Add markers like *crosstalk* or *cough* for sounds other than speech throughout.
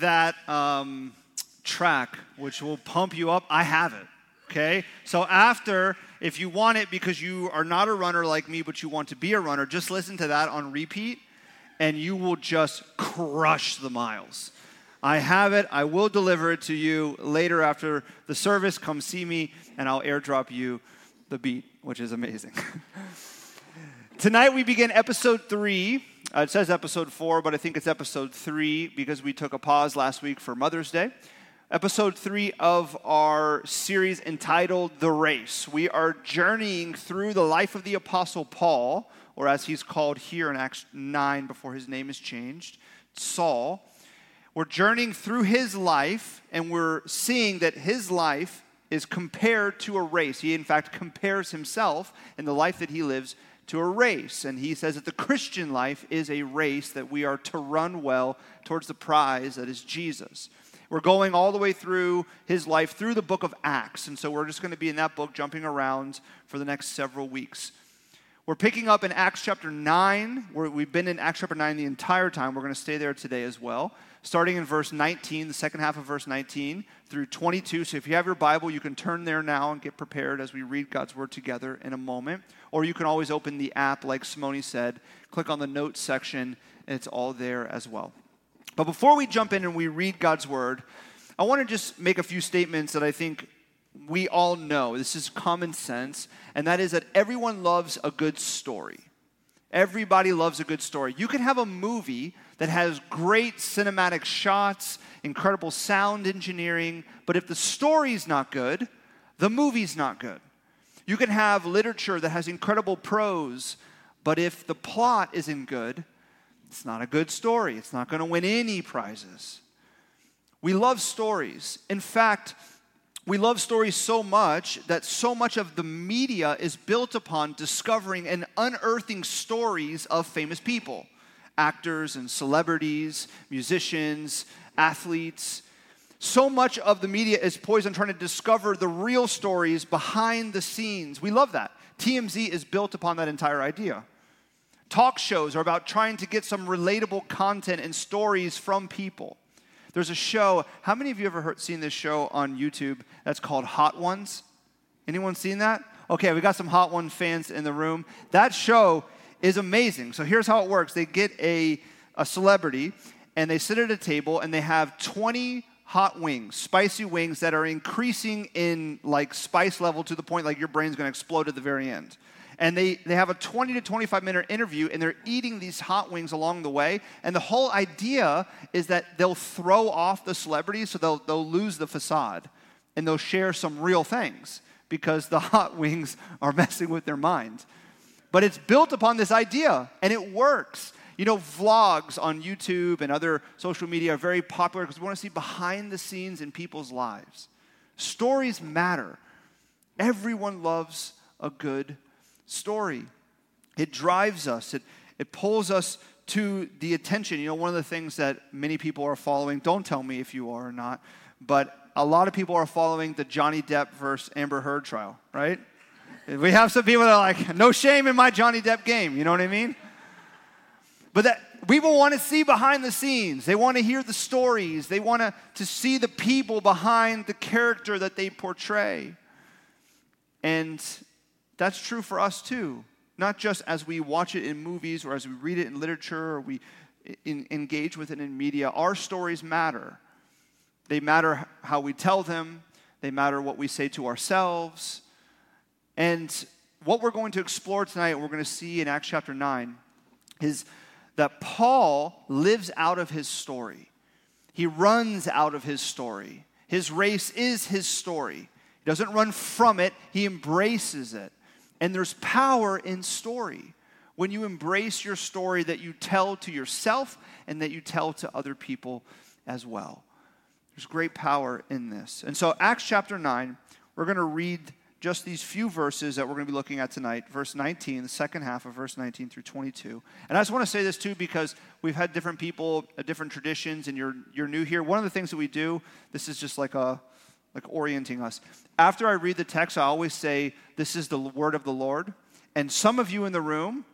that um, track, which will pump you up, I have it. Okay? So after, if you want it because you are not a runner like me, but you want to be a runner, just listen to that on repeat and you will just crush the miles. I have it. I will deliver it to you later after the service. Come see me, and I'll airdrop you the beat, which is amazing. *laughs* Tonight we begin episode three. Uh, it says episode four, but I think it's episode three because we took a pause last week for Mother's Day. Episode three of our series entitled The Race. We are journeying through the life of the Apostle Paul, or as he's called here in Acts 9 before his name is changed, Saul. We're journeying through his life, and we're seeing that his life is compared to a race. He, in fact, compares himself and the life that he lives to a race. And he says that the Christian life is a race that we are to run well towards the prize that is Jesus. We're going all the way through his life through the book of Acts. And so we're just going to be in that book jumping around for the next several weeks. We're picking up in Acts chapter 9. Where we've been in Acts chapter 9 the entire time. We're going to stay there today as well starting in verse 19, the second half of verse 19 through 22. So if you have your Bible, you can turn there now and get prepared as we read God's word together in a moment. Or you can always open the app, like Simone said, click on the notes section, and it's all there as well. But before we jump in and we read God's word, I want to just make a few statements that I think we all know. This is common sense, and that is that everyone loves a good story. Everybody loves a good story. You can have a movie that has great cinematic shots, incredible sound engineering, but if the story's not good, the movie's not good. You can have literature that has incredible prose, but if the plot isn't good, it's not a good story. It's not going to win any prizes. We love stories. In fact, we love stories so much that so much of the media is built upon discovering and unearthing stories of famous people actors and celebrities, musicians, athletes. So much of the media is poised on trying to discover the real stories behind the scenes. We love that. TMZ is built upon that entire idea. Talk shows are about trying to get some relatable content and stories from people. There's a show, how many of you ever heard, seen this show on YouTube that's called Hot Ones? Anyone seen that? Okay, we got some Hot One fans in the room. That show is amazing. So here's how it works they get a, a celebrity and they sit at a table and they have 20 hot wings, spicy wings that are increasing in like spice level to the point like your brain's going to explode at the very end. And they, they have a 20 to 25 minute interview and they're eating these hot wings along the way. And the whole idea is that they'll throw off the celebrity so they'll, they'll lose the facade and they'll share some real things because the *laughs* hot wings are messing with their mind. But it's built upon this idea, and it works. You know, vlogs on YouTube and other social media are very popular because we want to see behind the scenes in people's lives. Stories matter. Everyone loves a good story. It drives us, it, it pulls us to the attention. You know, one of the things that many people are following, don't tell me if you are or not, but a lot of people are following the Johnny Depp versus Amber Heard trial, right? We have some people that are like, no shame in my Johnny Depp game. You know what I mean? But that people want to see behind the scenes. They want to hear the stories. They want to, to see the people behind the character that they portray. And that's true for us too. Not just as we watch it in movies or as we read it in literature or we in, engage with it in media. Our stories matter. They matter how we tell them, they matter what we say to ourselves. And what we're going to explore tonight, we're going to see in Acts chapter 9, is that Paul lives out of his story. He runs out of his story. His race is his story. He doesn't run from it, he embraces it. And there's power in story when you embrace your story that you tell to yourself and that you tell to other people as well. There's great power in this. And so, Acts chapter 9, we're going to read just these few verses that we're going to be looking at tonight verse 19, the second half of verse 19 through 22. And I just want to say this too because we've had different people, uh, different traditions, and you're, you're new here. One of the things that we do, this is just like a like orienting us. After I read the text, I always say, This is the word of the Lord. And some of you in the room,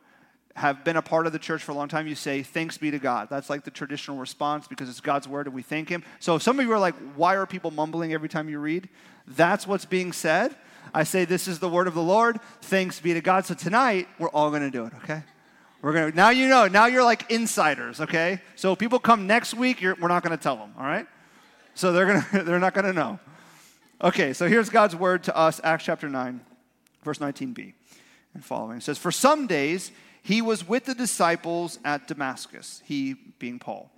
have been a part of the church for a long time, you say, Thanks be to God. That's like the traditional response because it's God's word and we thank Him. So if some of you are like, Why are people mumbling every time you read? That's what's being said. I say, This is the word of the Lord. Thanks be to God. So tonight, we're all going to do it, okay? We're gonna now you know. Now you're like insiders, okay? So people come next week, we're not gonna tell them, all right? So they're gonna *laughs* they're not gonna know. Okay, so here's God's word to us, Acts chapter 9, verse 19b and following. It says, For some days he was with the disciples at Damascus, he being Paul.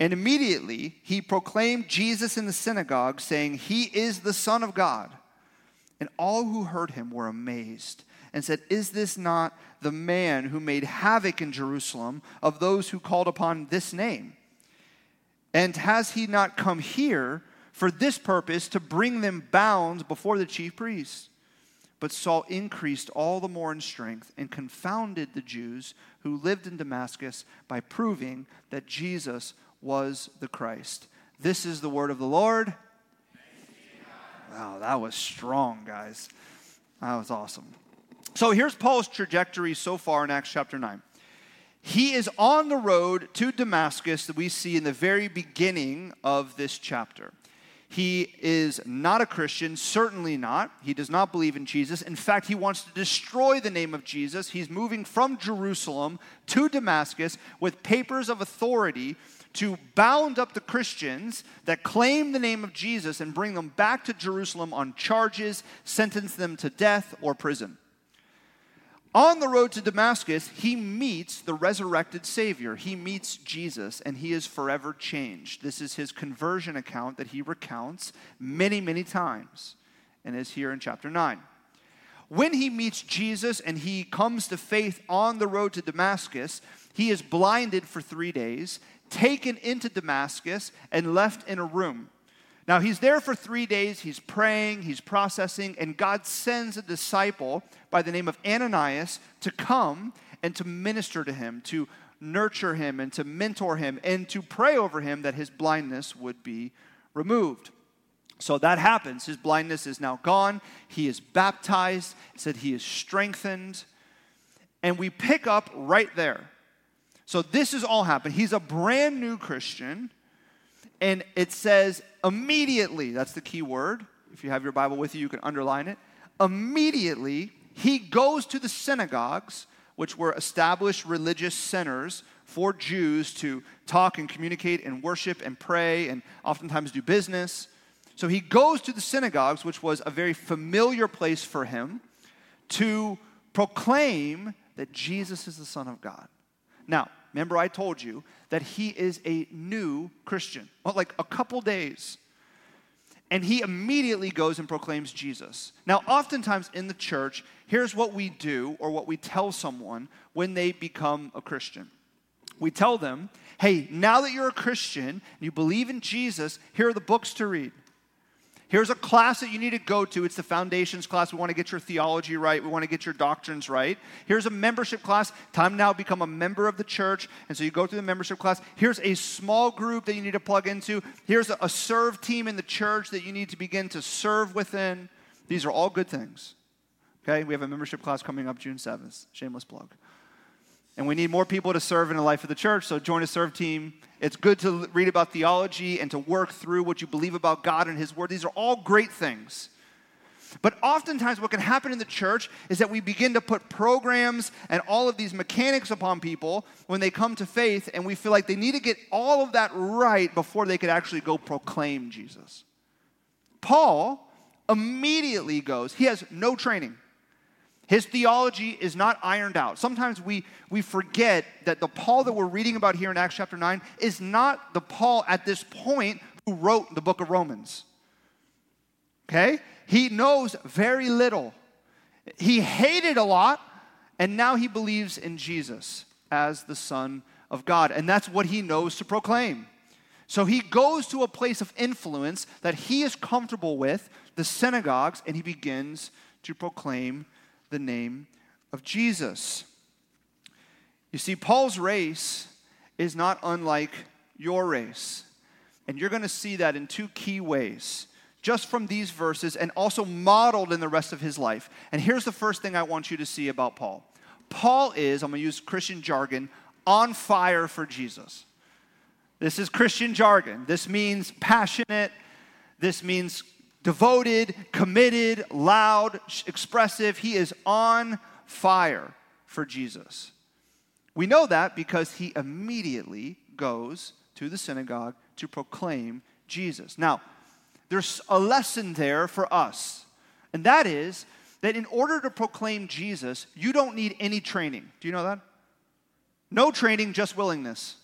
And immediately he proclaimed Jesus in the synagogue, saying, He is the Son of God. And all who heard him were amazed and said, Is this not the man who made havoc in Jerusalem of those who called upon this name? And has he not come here for this purpose to bring them bound before the chief priests? But Saul increased all the more in strength and confounded the Jews who lived in Damascus by proving that Jesus was the Christ. This is the word of the Lord. Wow, that was strong, guys. That was awesome. So here's Paul's trajectory so far in Acts chapter 9. He is on the road to Damascus that we see in the very beginning of this chapter. He is not a Christian, certainly not. He does not believe in Jesus. In fact, he wants to destroy the name of Jesus. He's moving from Jerusalem to Damascus with papers of authority to bound up the Christians that claim the name of Jesus and bring them back to Jerusalem on charges, sentence them to death or prison. On the road to Damascus, he meets the resurrected Savior. He meets Jesus, and he is forever changed. This is his conversion account that he recounts many, many times, and is here in chapter 9. When he meets Jesus and he comes to faith on the road to Damascus, he is blinded for three days, taken into Damascus, and left in a room. Now, he's there for three days. He's praying, he's processing, and God sends a disciple by the name of Ananias to come and to minister to him, to nurture him, and to mentor him, and to pray over him that his blindness would be removed. So that happens. His blindness is now gone. He is baptized. It said he is strengthened. And we pick up right there. So this has all happened. He's a brand new Christian. And it says immediately, that's the key word. If you have your Bible with you, you can underline it. Immediately, he goes to the synagogues, which were established religious centers for Jews to talk and communicate and worship and pray and oftentimes do business. So he goes to the synagogues, which was a very familiar place for him, to proclaim that Jesus is the Son of God. Now, remember, I told you that he is a new Christian, well, like a couple days. And he immediately goes and proclaims Jesus. Now, oftentimes in the church, here's what we do or what we tell someone when they become a Christian. We tell them, hey, now that you're a Christian and you believe in Jesus, here are the books to read. Here's a class that you need to go to. It's the foundations class. We want to get your theology right. We want to get your doctrines right. Here's a membership class. Time now become a member of the church. And so you go through the membership class. Here's a small group that you need to plug into. Here's a, a serve team in the church that you need to begin to serve within. These are all good things. Okay? We have a membership class coming up June 7th. Shameless plug. And we need more people to serve in the life of the church, so join a serve team. It's good to read about theology and to work through what you believe about God and His Word. These are all great things. But oftentimes, what can happen in the church is that we begin to put programs and all of these mechanics upon people when they come to faith, and we feel like they need to get all of that right before they could actually go proclaim Jesus. Paul immediately goes, he has no training. His theology is not ironed out. Sometimes we, we forget that the Paul that we're reading about here in Acts chapter 9 is not the Paul at this point who wrote the book of Romans. Okay? He knows very little. He hated a lot, and now he believes in Jesus as the Son of God. And that's what he knows to proclaim. So he goes to a place of influence that he is comfortable with, the synagogues, and he begins to proclaim the name of Jesus. You see, Paul's race is not unlike your race. And you're going to see that in two key ways, just from these verses and also modeled in the rest of his life. And here's the first thing I want you to see about Paul Paul is, I'm going to use Christian jargon, on fire for Jesus. This is Christian jargon. This means passionate. This means devoted, committed, loud, expressive. He is on fire for Jesus. We know that because he immediately goes to the synagogue to proclaim Jesus. Now, there's a lesson there for us, and that is that in order to proclaim Jesus, you don't need any training. Do you know that? No training, just willingness.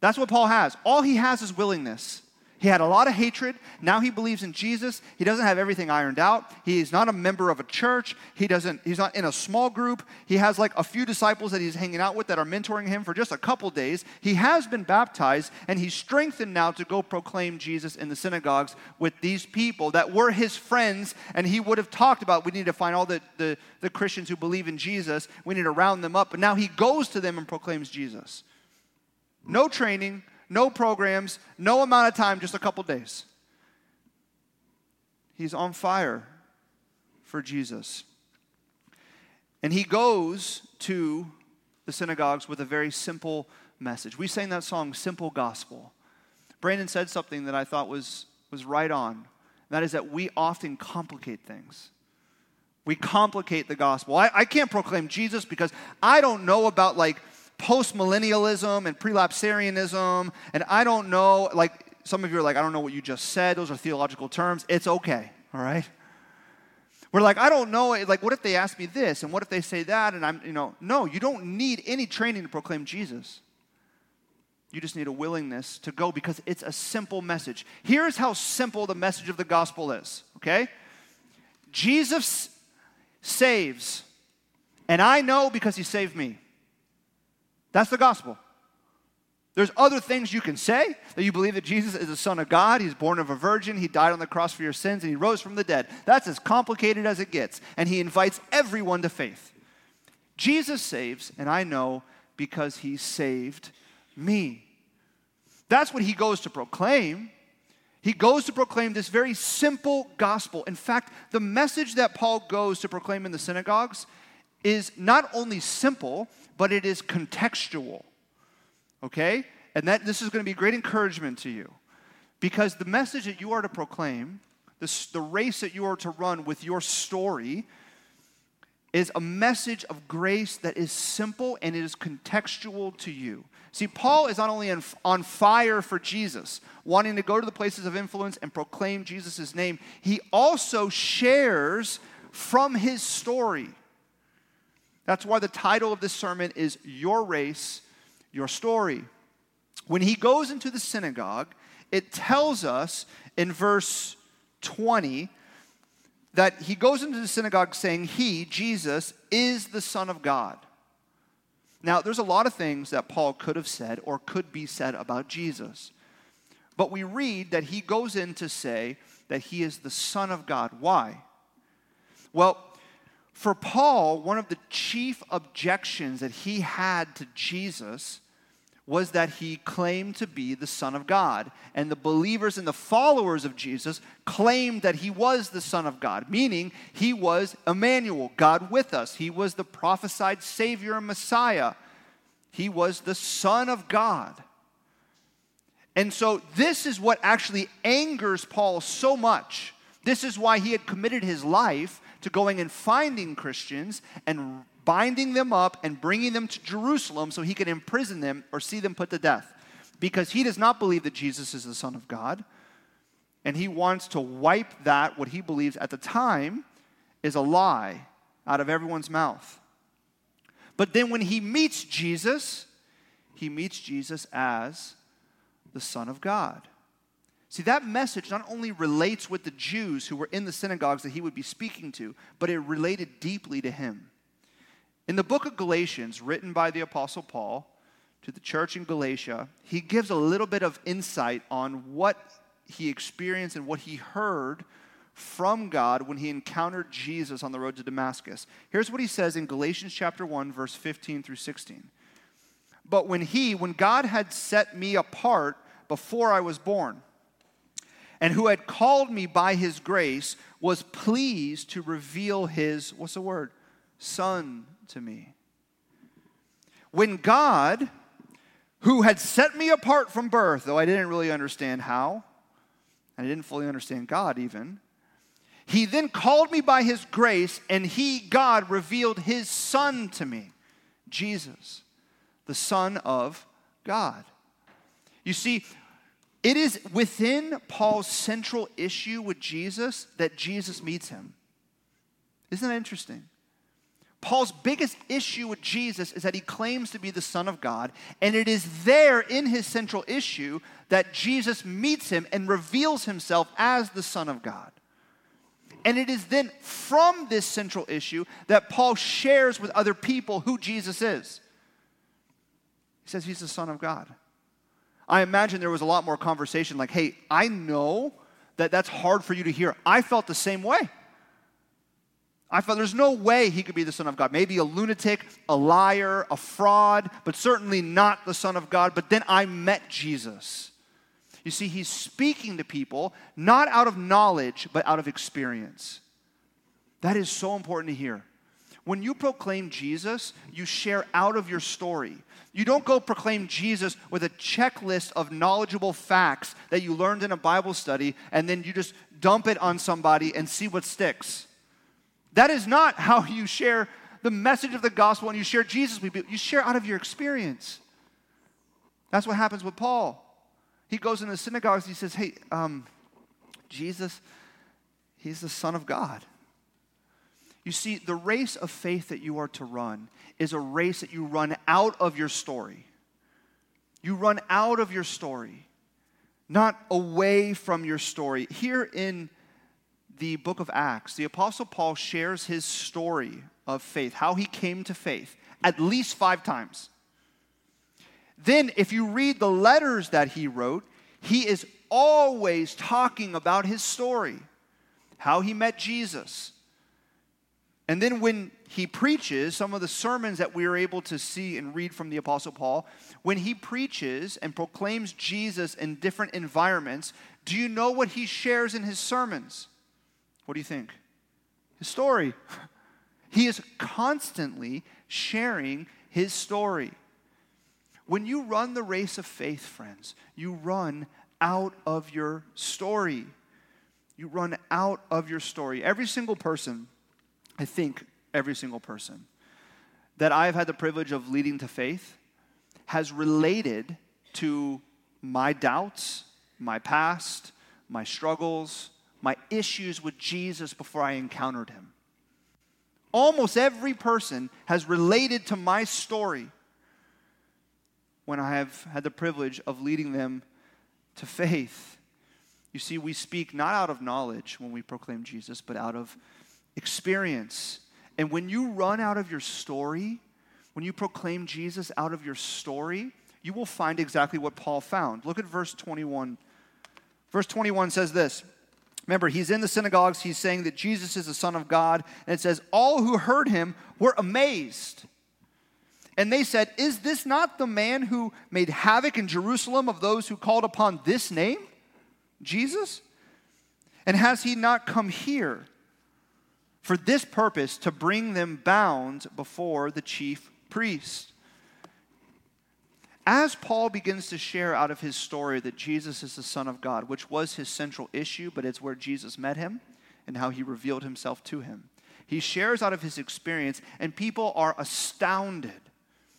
That's what Paul has. All he has is willingness. He had a lot of hatred. Now he believes in Jesus. He doesn't have everything ironed out. He's not a member of a church. He doesn't he's not in a small group. He has like a few disciples that he's hanging out with that are mentoring him for just a couple days. He has been baptized and he's strengthened now to go proclaim Jesus in the synagogues with these people that were his friends and he would have talked about we need to find all the, the, the Christians who believe in Jesus. We need to round them up. But now he goes to them and proclaims Jesus. No training, no programs, no amount of time, just a couple days. He's on fire for Jesus. And he goes to the synagogues with a very simple message. We sang that song, Simple Gospel. Brandon said something that I thought was, was right on. That is that we often complicate things. We complicate the gospel. I, I can't proclaim Jesus because I don't know about like postmillennialism and prelapsarianism, and I don't know, like some of you are like, I don't know what you just said. Those are theological terms. It's okay, all right? We're like, I don't know, like, what if they ask me this, and what if they say that, and I'm, you know, no, you don't need any training to proclaim Jesus. You just need a willingness to go because it's a simple message. Here's how simple the message of the gospel is, okay? Jesus saves, and I know because he saved me. That's the gospel. There's other things you can say that you believe that Jesus is the Son of God. He's born of a virgin. He died on the cross for your sins and he rose from the dead. That's as complicated as it gets. And he invites everyone to faith. Jesus saves, and I know because he saved me. That's what he goes to proclaim. He goes to proclaim this very simple gospel. In fact, the message that Paul goes to proclaim in the synagogues is not only simple, but it is contextual. Okay? And that this is going to be great encouragement to you. Because the message that you are to proclaim, this, the race that you are to run with your story, is a message of grace that is simple and it is contextual to you. See, Paul is not only on, on fire for Jesus, wanting to go to the places of influence and proclaim Jesus' name, he also shares from his story. That's why the title of this sermon is Your Race, Your Story. When he goes into the synagogue, it tells us in verse 20 that he goes into the synagogue saying, He, Jesus, is the Son of God. Now, there's a lot of things that Paul could have said or could be said about Jesus. But we read that he goes in to say that he is the Son of God. Why? Well, for Paul, one of the chief objections that he had to Jesus was that he claimed to be the Son of God. And the believers and the followers of Jesus claimed that he was the Son of God, meaning he was Emmanuel, God with us. He was the prophesied Savior and Messiah. He was the Son of God. And so, this is what actually angers Paul so much. This is why he had committed his life to going and finding Christians and binding them up and bringing them to Jerusalem so he could imprison them or see them put to death. Because he does not believe that Jesus is the Son of God. And he wants to wipe that, what he believes at the time is a lie, out of everyone's mouth. But then when he meets Jesus, he meets Jesus as the Son of God. See, that message not only relates with the Jews who were in the synagogues that he would be speaking to, but it related deeply to him. In the book of Galatians, written by the Apostle Paul to the church in Galatia, he gives a little bit of insight on what he experienced and what he heard from God when he encountered Jesus on the road to Damascus. Here's what he says in Galatians chapter 1 verse 15 through 16. But when he when God had set me apart before I was born, and who had called me by his grace was pleased to reveal his, what's the word? Son to me. When God, who had set me apart from birth, though I didn't really understand how, and I didn't fully understand God even, he then called me by his grace, and he, God, revealed his Son to me, Jesus, the Son of God. You see, it is within Paul's central issue with Jesus that Jesus meets him. Isn't that interesting? Paul's biggest issue with Jesus is that he claims to be the Son of God, and it is there in his central issue that Jesus meets him and reveals himself as the Son of God. And it is then from this central issue that Paul shares with other people who Jesus is. He says he's the Son of God. I imagine there was a lot more conversation like, hey, I know that that's hard for you to hear. I felt the same way. I felt there's no way he could be the Son of God. Maybe a lunatic, a liar, a fraud, but certainly not the Son of God. But then I met Jesus. You see, he's speaking to people not out of knowledge, but out of experience. That is so important to hear. When you proclaim Jesus, you share out of your story. You don't go proclaim Jesus with a checklist of knowledgeable facts that you learned in a Bible study and then you just dump it on somebody and see what sticks. That is not *laughs* how you share the message of the gospel and you share Jesus. You share out of your experience. That's what happens with Paul. He goes in the synagogues, he says, Hey, um, Jesus, he's the Son of God. You see, the race of faith that you are to run is a race that you run out of your story. You run out of your story, not away from your story. Here in the book of Acts, the Apostle Paul shares his story of faith, how he came to faith, at least five times. Then, if you read the letters that he wrote, he is always talking about his story, how he met Jesus. And then, when he preaches, some of the sermons that we are able to see and read from the Apostle Paul, when he preaches and proclaims Jesus in different environments, do you know what he shares in his sermons? What do you think? His story. *laughs* He is constantly sharing his story. When you run the race of faith, friends, you run out of your story. You run out of your story. Every single person, I think every single person that I've had the privilege of leading to faith has related to my doubts, my past, my struggles, my issues with Jesus before I encountered him. Almost every person has related to my story when I have had the privilege of leading them to faith. You see, we speak not out of knowledge when we proclaim Jesus, but out of experience. And when you run out of your story, when you proclaim Jesus out of your story, you will find exactly what Paul found. Look at verse 21. Verse 21 says this. Remember, he's in the synagogues, he's saying that Jesus is the Son of God, and it says, All who heard him were amazed. And they said, Is this not the man who made havoc in Jerusalem of those who called upon this name, Jesus? And has he not come here for this purpose to bring them bound before the chief priest? As Paul begins to share out of his story that Jesus is the Son of God, which was his central issue, but it's where Jesus met him and how he revealed himself to him, he shares out of his experience, and people are astounded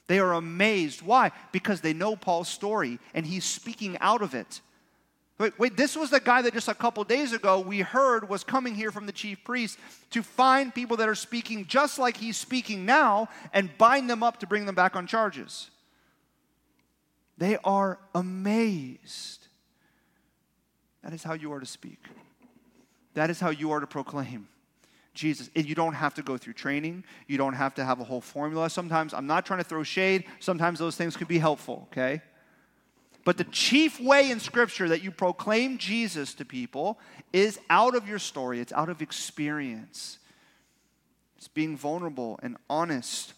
they are amazed. Why? Because they know Paul's story and he's speaking out of it. Wait, wait, this was the guy that just a couple days ago we heard was coming here from the chief priest to find people that are speaking just like he's speaking now and bind them up to bring them back on charges. They are amazed. That is how you are to speak. That is how you are to proclaim. Jesus. You don't have to go through training. You don't have to have a whole formula. Sometimes, I'm not trying to throw shade. Sometimes those things could be helpful, okay? But the chief way in Scripture that you proclaim Jesus to people is out of your story, it's out of experience. It's being vulnerable and honest.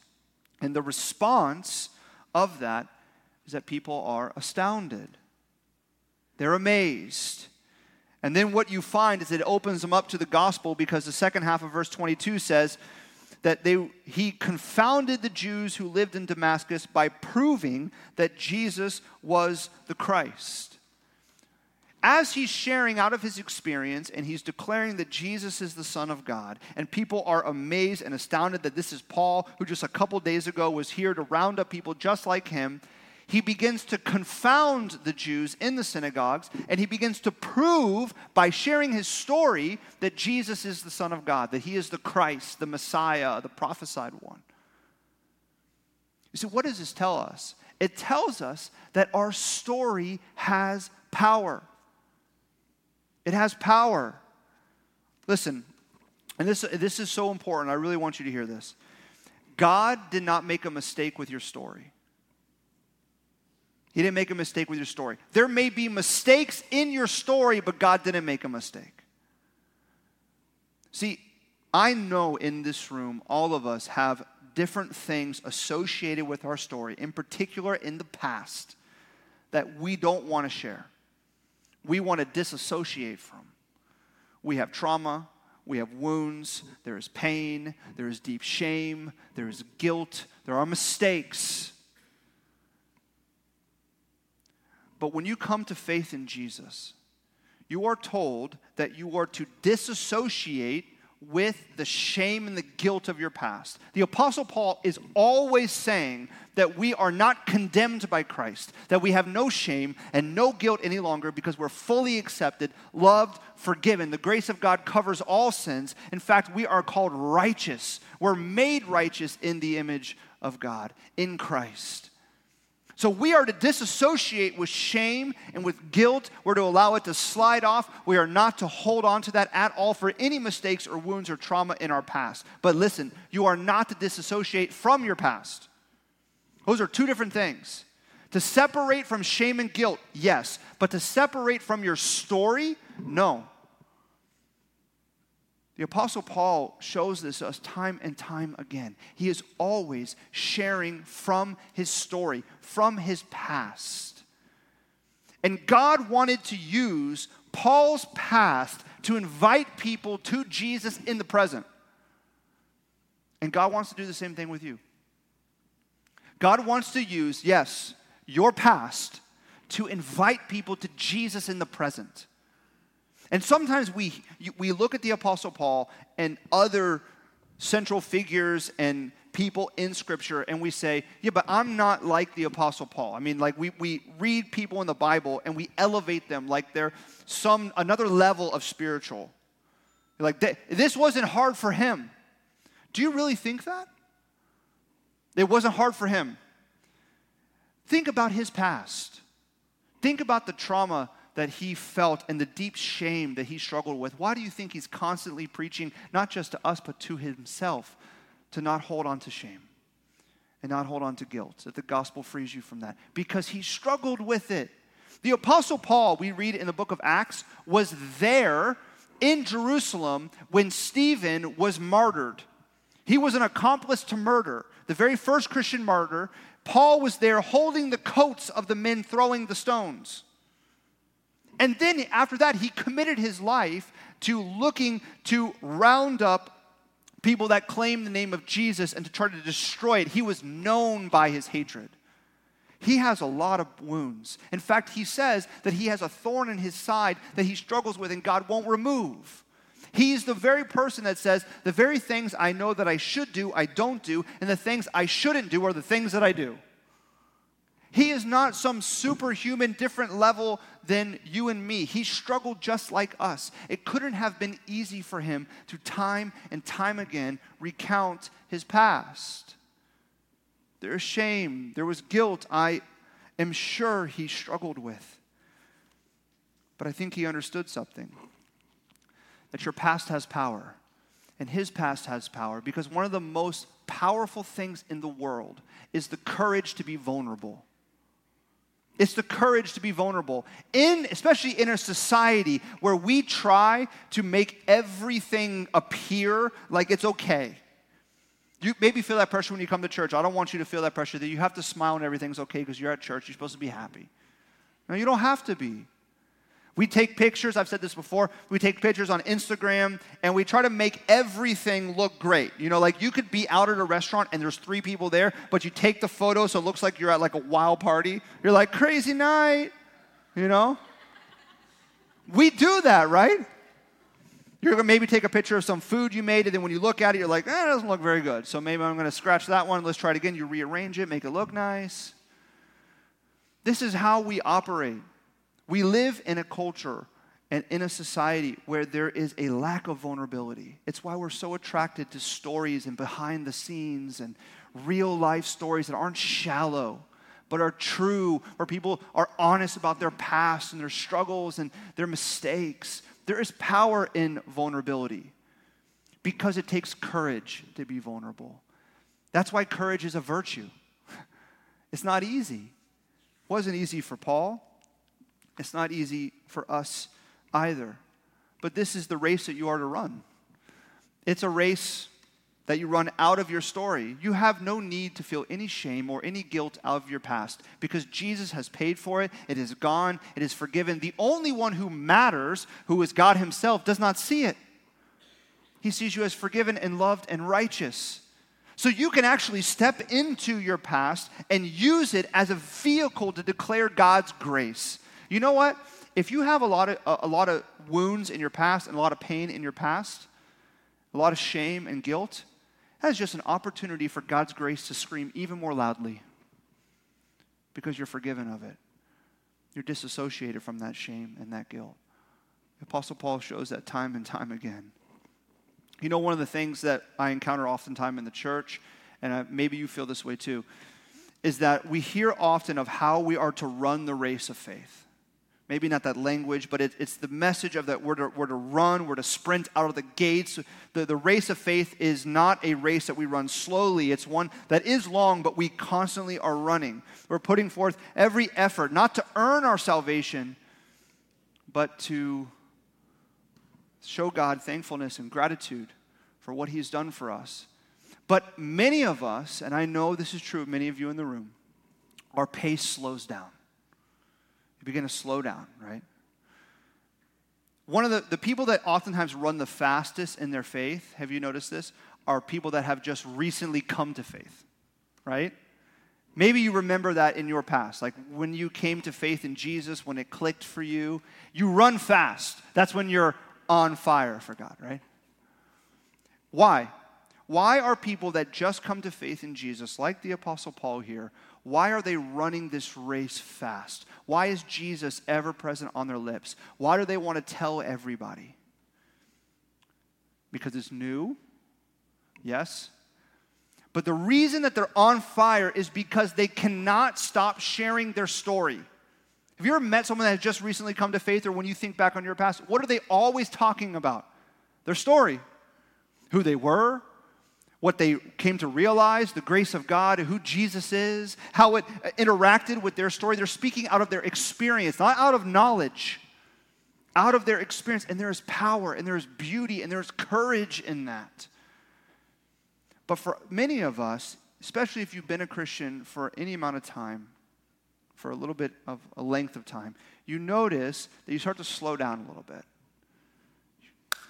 And the response of that is that people are astounded, they're amazed. And then what you find is it opens them up to the gospel because the second half of verse 22 says, that they, he confounded the Jews who lived in Damascus by proving that Jesus was the Christ. As he's sharing out of his experience and he's declaring that Jesus is the Son of God, and people are amazed and astounded that this is Paul, who just a couple days ago was here to round up people just like him, he begins to confound the Jews in the synagogues, and he begins to prove by sharing his story that Jesus is the Son of God, that he is the Christ, the Messiah, the prophesied one. You see, what does this tell us? It tells us that our story has power. It has power. Listen, and this, this is so important. I really want you to hear this. God did not make a mistake with your story. He didn't make a mistake with your story. There may be mistakes in your story, but God didn't make a mistake. See, I know in this room, all of us have different things associated with our story, in particular in the past, that we don't want to share. We want to disassociate from. We have trauma, we have wounds, there is pain, there is deep shame, there is guilt, there are mistakes. But when you come to faith in Jesus, you are told that you are to disassociate with the shame and the guilt of your past. The Apostle Paul is always saying that we are not condemned by Christ, that we have no shame and no guilt any longer because we're fully accepted, loved, forgiven. The grace of God covers all sins. In fact, we are called righteous. We're made righteous in the image of God, in Christ. So we are to disassociate with shame and with guilt. We're to allow it to slide off. We are not to hold on to that at all for any mistakes or wounds or trauma in our past. But listen, you are not to disassociate from your past. Those are two different things. To separate from shame and guilt, yes. But to separate from your story, no. The Apostle Paul shows this us time and time again. He is always sharing from his story, from his past. And God wanted to use Paul's past to invite people to Jesus in the present. And God wants to do the same thing with you. God wants to use, yes, your past to invite people to Jesus in the present. And sometimes we, we look at the Apostle Paul and other central figures and people in Scripture and we say, yeah, but I'm not like the Apostle Paul. I mean, like we, we read people in the Bible and we elevate them like they're some another level of spiritual. Like this wasn't hard for him. Do you really think that? It wasn't hard for him. Think about his past. Think about the trauma that he felt and the deep shame that he struggled with. Why do you think he's constantly preaching, not just to us, but to himself, to not hold on to shame and not hold on to guilt, that the gospel frees you from that? Because he struggled with it. The Apostle Paul, we read in the book of Acts, was there in Jerusalem when Stephen was martyred. He was an accomplice to murder, the very first Christian martyr. Paul was there holding the coats of the men throwing the stones. And then after that, he committed his life to looking to round up people that claim the name of Jesus and to try to destroy it. He was known by his hatred. He has a lot of wounds. In fact, he says that he has a thorn in his side that he struggles with and God won't remove. He's the very person that says, The very things I know that I should do, I don't do, and the things I shouldn't do are the things that I do. He is not some superhuman, different level than you and me. He struggled just like us. It couldn't have been easy for him to time and time again recount his past. There is shame, there was guilt, I am sure he struggled with. But I think he understood something that your past has power, and his past has power, because one of the most powerful things in the world is the courage to be vulnerable. It's the courage to be vulnerable. In especially in a society where we try to make everything appear like it's okay. You maybe feel that pressure when you come to church. I don't want you to feel that pressure that you have to smile and everything's okay because you're at church. You're supposed to be happy. No, you don't have to be. We take pictures, I've said this before, we take pictures on Instagram and we try to make everything look great. You know, like you could be out at a restaurant and there's three people there, but you take the photo so it looks like you're at like a wild party. You're like, crazy night, you know? We do that, right? You're to maybe take a picture of some food you made, and then when you look at it, you're like, eh, it doesn't look very good. So maybe I'm to scratch that one. Let's try it again. You rearrange it, make it look nice. This is how we operate. We live in a culture and in a society where there is a lack of vulnerability. It's why we're so attracted to stories and behind the scenes and real life stories that aren't shallow, but are true, where people are honest about their past and their struggles and their mistakes. There is power in vulnerability because it takes courage to be vulnerable. That's why courage is a virtue. *laughs* It's not easy. It wasn't easy for Paul. It's not easy for us either. But this is the race that you are to run. It's a race that you run out of your story. You have no need to feel any shame or any guilt out of your past because Jesus has paid for it. It is gone, it is forgiven. The only one who matters, who is God Himself, does not see it. He sees you as forgiven and loved and righteous. So you can actually step into your past and use it as a vehicle to declare God's grace. You know what? If you have a lot of, a, a lot of wounds in your past and a lot of pain in your past, a lot of shame and guilt, that is just an opportunity for God's grace to scream even more loudly because you're forgiven of it. You're disassociated from that shame and that guilt. The Apostle Paul shows that time and time again. You know, one of the things that I encounter oftentimes in the church, and I, maybe you feel this way too, is that we hear often of how we are to run the race of faith maybe not that language, but it, it's the message of that we're to, we're to run, we're to sprint out of the gates. The, the race of faith is not a race that we run slowly, it's one that is long, but we constantly are running. We're putting forth every effort, not to earn our salvation, but to show God thankfulness and gratitude for what He's done for us. But many of us, and I know this is true of many of you in the room, our pace slows down begin to slow down, right? One of the, the people that oftentimes run the fastest in their faith, have you noticed this? Are people that have just recently come to faith, right? Maybe you remember that in your past, like when you came to faith in Jesus, when it clicked for you, you run fast. That's when you're on fire for God, right? Why? Why are people that just come to faith in Jesus, like the Apostle Paul here, why are they running this race fast? Why is Jesus ever present on their lips? Why do they want to tell everybody? Because it's new? Yes. But the reason that they're on fire is because they cannot stop sharing their story. Have you ever met someone that has just recently come to faith, or when you think back on your past, what are they always talking about? Their story. Who they were, what they came to realize, the grace of God, who Jesus is, how it uh, interacted with their story. They're speaking out of their experience, not out of knowledge, out of their experience. And there is power, and there is beauty, and there's courage in that. But for many of us, especially if you've been a Christian for any amount of time, for a little bit of a length of time, you notice that you start to slow down a little bit.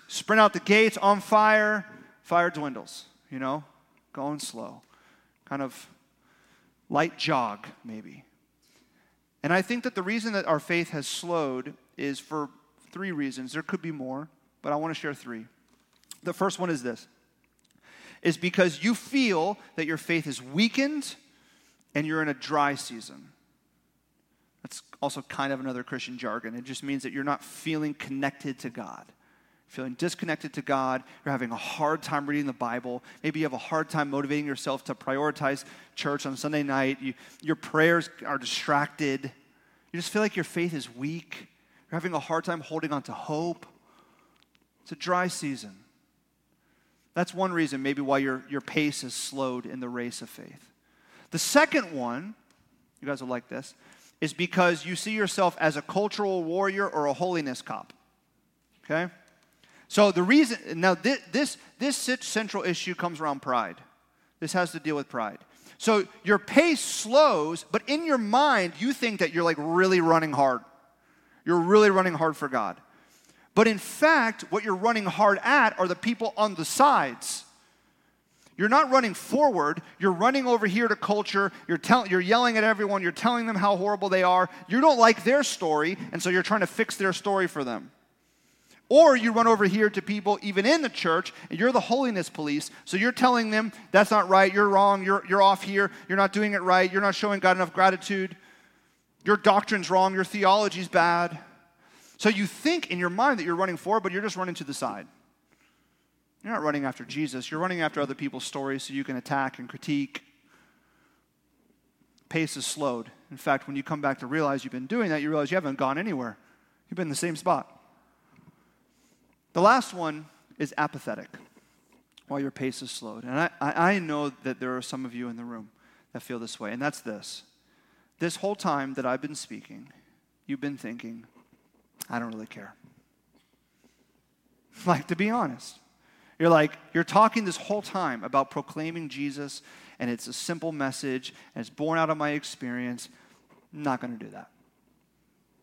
Sprint out the gates on fire, fire dwindles you know, going slow, kind of light jog, maybe. And I think that the reason that our faith has slowed is for three reasons. There could be more, but I want to share three. The first one is this is because you feel that your faith is weakened and you're in a dry season. That's also kind of another Christian jargon. It just means that you're not feeling connected to God feeling disconnected to God, you're having a hard time reading the Bible, maybe you have a hard time motivating yourself to prioritize church on Sunday night, you, your prayers are distracted, you just feel like your faith is weak, you're having a hard time holding on to hope. It's a dry season. That's one reason, maybe, why your, your pace is slowed in the race of faith. The second one, you guys will like this, is because you see yourself as a cultural warrior or a holiness cop. Okay? So the reason now this, this this central issue comes around pride. This has to deal with pride. So your pace slows, but in your mind you think that you're like really running hard. You're really running hard for God. But in fact, what you're running hard at are the people on the sides. You're not running forward, you're running over here to culture, you're, tell, you're yelling at everyone, you're telling them how horrible they are. You don't like their story, and so you're trying to fix their story for them. Or you run over here to people, even in the church, and you're the holiness police. So you're telling them, that's not right, you're wrong, you're, you're off here, you're not doing it right, you're not showing God enough gratitude, your doctrine's wrong, your theology's bad. So you think in your mind that you're running forward, but you're just running to the side. You're not running after Jesus, you're running after other people's stories so you can attack and critique. Pace is slowed. In fact, when you come back to realize you've been doing that, you realize you haven't gone anywhere. You've been in the same spot. The last one is apathetic while your pace is slowed. And I, I know that there are some of you in the room that feel this way, and that's this. This whole time that I've been speaking, you've been thinking, I don't really care. *laughs* Like, to be honest, you're like, you're talking this whole time about proclaiming Jesus, and it's a simple message, and it's born out of my experience. I'm not going to do that.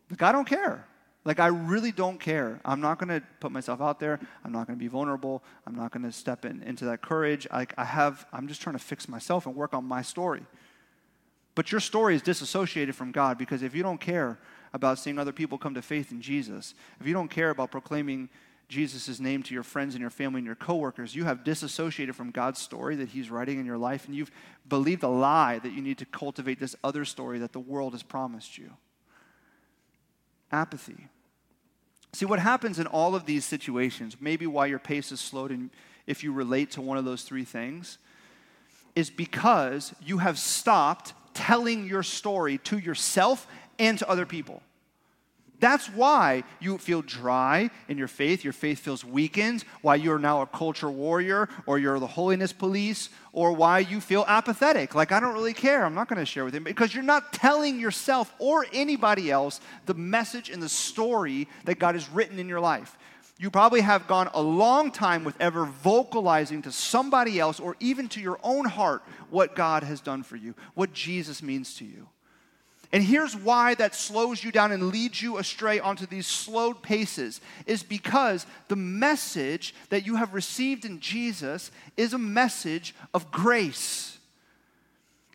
Like, I don't care. Like, I really don't care. I'm not going to put myself out there. I'm not going to be vulnerable. I'm not going to step in, into that courage. Like, I have, I'm just trying to fix myself and work on my story. But your story is disassociated from God because if you don't care about seeing other people come to faith in Jesus, if you don't care about proclaiming Jesus' name to your friends and your family and your coworkers, you have disassociated from God's story that He's writing in your life, and you've believed a lie that you need to cultivate this other story that the world has promised you. Apathy. See, what happens in all of these situations, maybe why your pace is slowed, and if you relate to one of those three things, is because you have stopped telling your story to yourself and to other people. That's why you feel dry in your faith. Your faith feels weakened. Why you are now a culture warrior, or you're the holiness police, or why you feel apathetic. Like, I don't really care. I'm not going to share with him. Because you're not telling yourself or anybody else the message and the story that God has written in your life. You probably have gone a long time with ever vocalizing to somebody else or even to your own heart what God has done for you, what Jesus means to you. And here's why that slows you down and leads you astray onto these slowed paces is because the message that you have received in Jesus is a message of grace.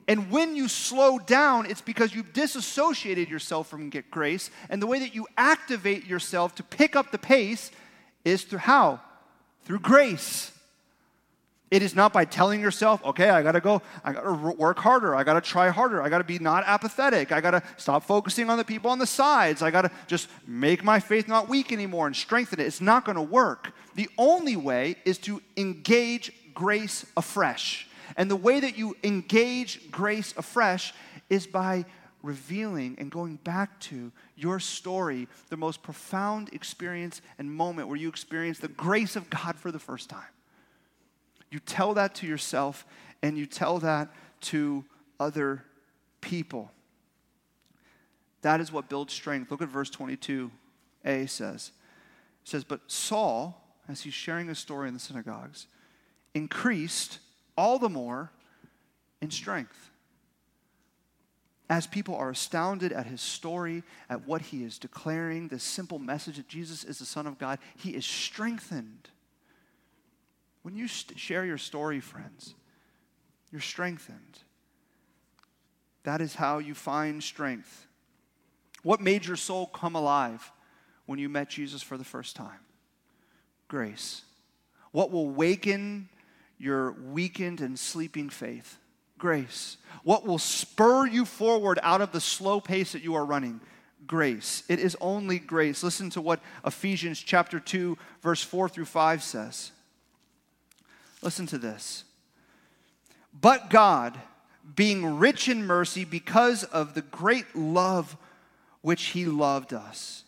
And when you slow down, it's because you've disassociated yourself from grace. And the way that you activate yourself to pick up the pace is through how? Through grace. It is not by telling yourself, okay, I gotta go, I gotta work harder, I gotta try harder, I gotta be not apathetic, I gotta stop focusing on the people on the sides, I gotta just make my faith not weak anymore and strengthen it. It's not gonna work. The only way is to engage grace afresh. And the way that you engage grace afresh is by revealing and going back to your story, the most profound experience and moment where you experience the grace of God for the first time. You tell that to yourself and you tell that to other people. That is what builds strength. Look at verse 22a says. It says, But Saul, as he's sharing his story in the synagogues, increased all the more in strength. As people are astounded at his story, at what he is declaring, this simple message that Jesus is the Son of God, he is strengthened. When you st- share your story, friends, you're strengthened. That is how you find strength. What made your soul come alive when you met Jesus for the first time? Grace. What will waken your weakened and sleeping faith? Grace. What will spur you forward out of the slow pace that you are running? Grace. It is only grace. Listen to what Ephesians chapter 2 verse 4 through 5 says. Listen to this. But God, being rich in mercy because of the great love which He loved us,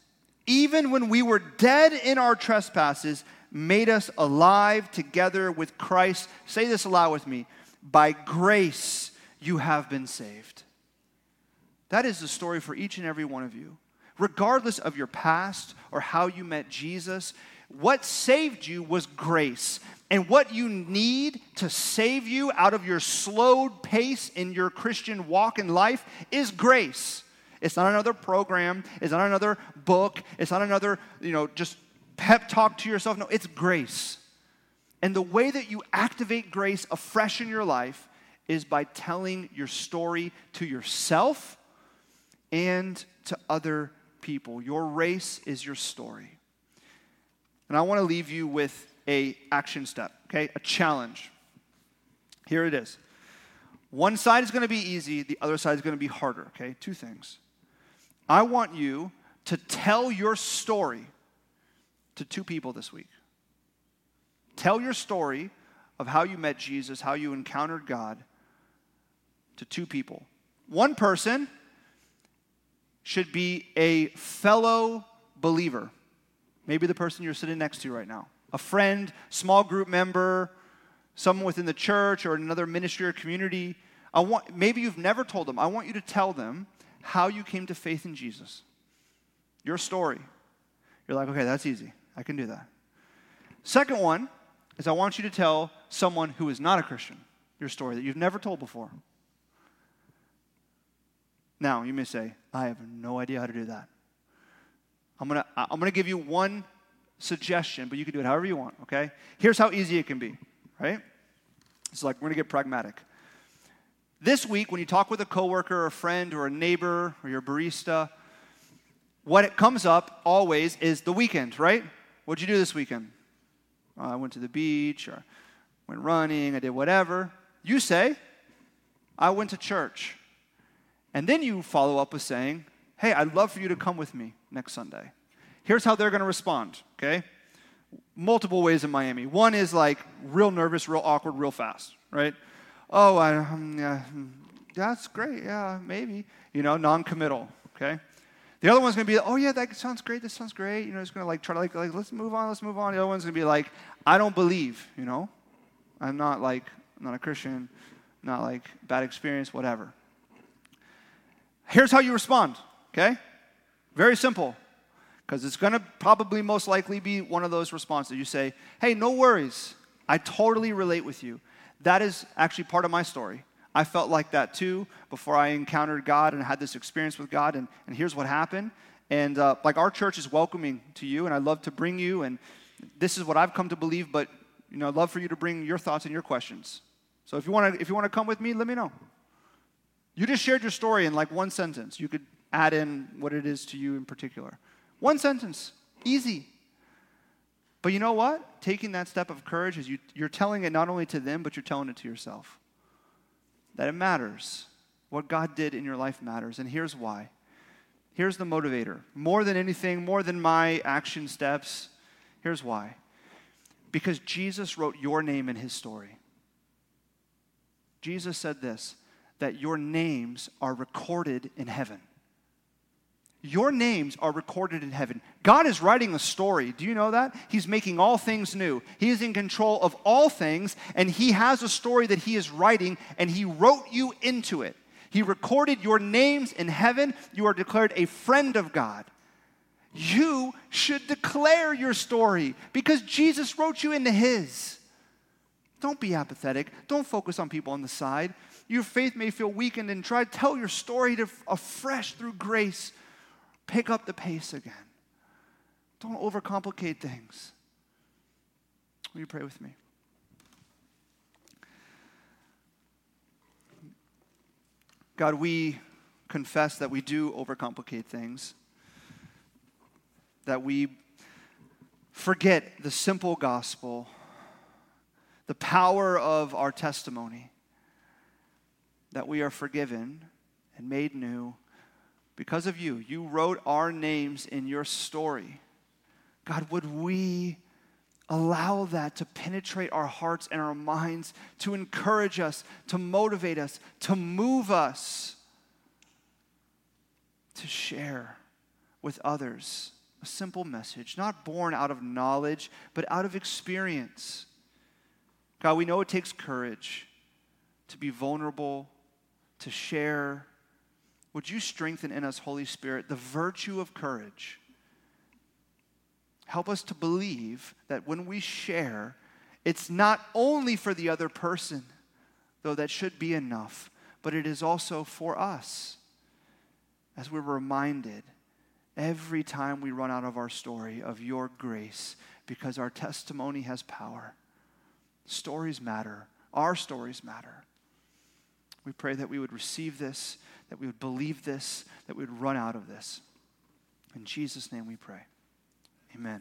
even when we were dead in our trespasses, made us alive together with Christ. Say this aloud with me. By grace you have been saved. That is the story for each and every one of you. Regardless of your past or how you met Jesus, what saved you was grace. And what you need to save you out of your slowed pace in your Christian walk in life is grace. It's not another program. It's not another book. It's not another, you know, just pep talk to yourself. No, it's grace. And the way that you activate grace afresh in your life is by telling your story to yourself and to other people. Your race is your story. And I want to leave you with a action step, okay? A challenge. Here it is. One side is going to be easy, the other side is going to be harder, okay? Two things. I want you to tell your story to two people this week. Tell your story of how you met Jesus, how you encountered God to two people. One person should be a fellow believer. Maybe the person you're sitting next to right now, a friend, small group member, someone within the church or another ministry or community. I want, maybe you've never told them. I want you to tell them how you came to faith in Jesus. Your story. You're like, okay, that's easy. I can do that. Second one is I want you to tell someone who is not a Christian your story that you've never told before. Now, you may say, I have no idea how to do that. I'm going to I'm going to give you one suggestion, but you can do it however you want, okay? Here's how easy it can be, right? It's like we're going to get pragmatic. This week, when you talk with a coworker or a friend or a neighbor or your barista, what it comes up always is the weekend, right? What'd you do this weekend? I went to the beach or went running, I did whatever. You say, I went to church. And then you follow up with saying, Hey, I'd love for you to come with me next Sunday. Here's how they're going to respond, okay? Multiple ways in Miami. One is like real nervous, real awkward, real fast, right? Oh, I, um, yeah, that's great. Yeah, maybe. You know, non committal, okay? The other one's going to be, oh, yeah, that sounds great. This sounds great. You know, it's going to like try to like, like, let's move on, let's move on. The other one's going to be like, I don't believe, you know? I'm not like, I'm not a Christian, not like bad experience, whatever. Here's how you respond, okay? Very simple, because it's going to probably most likely be one of those responses. You say, hey, no worries. I totally relate with you. That is actually part of my story. I felt like that too before I encountered God and had this experience with God, and, and here's what happened. And uh, like our church is welcoming to you, and I love to bring you, and this is what I've come to believe, but you know, I'd love for you to bring your thoughts and your questions. So if you want to, if you want to come with me, let me know. You just shared your story in like one sentence. You could add in what it is to you in particular. One sentence, easy. But you know what? Taking that step of courage is you, you're telling it not only to them, but you're telling it to yourself. That it matters. What God did in your life matters. And here's why. Here's the motivator. More than anything, more than my action steps, here's why. Because Jesus wrote your name in his story. Jesus said this that your names are recorded in heaven. Your names are recorded in heaven. God is writing a story. Do you know that? He's making all things new. He is in control of all things, and He has a story that He is writing, and He wrote you into it. He recorded your names in heaven. You are declared a friend of God. You should declare your story because Jesus wrote you into His. Don't be apathetic. Don't focus on people on the side your faith may feel weakened and try to tell your story to, afresh through grace. Pick up the pace again. Don't overcomplicate things. Will you pray with me? God, we confess that we do overcomplicate things, that we forget the simple gospel, the power of our testimony that we are forgiven and made new because of you. You wrote our names in your story. God, would we allow that to penetrate our hearts and our minds, to encourage us, to motivate us, to move us to share with others a simple message, not born out of knowledge, but out of experience. God, we know it takes courage to be vulnerable to share. Would you strengthen in us, Holy Spirit, the virtue of courage? Help us to believe that when we share, it's not only for the other person, though that should be enough, but it is also for us. as we're reminded every time we run out of our story of your grace because our testimony has power. Stories matter, our stories matter. We pray that we would receive this, that we would believe this, that we would run out of this. In Jesus' name we pray. Amen.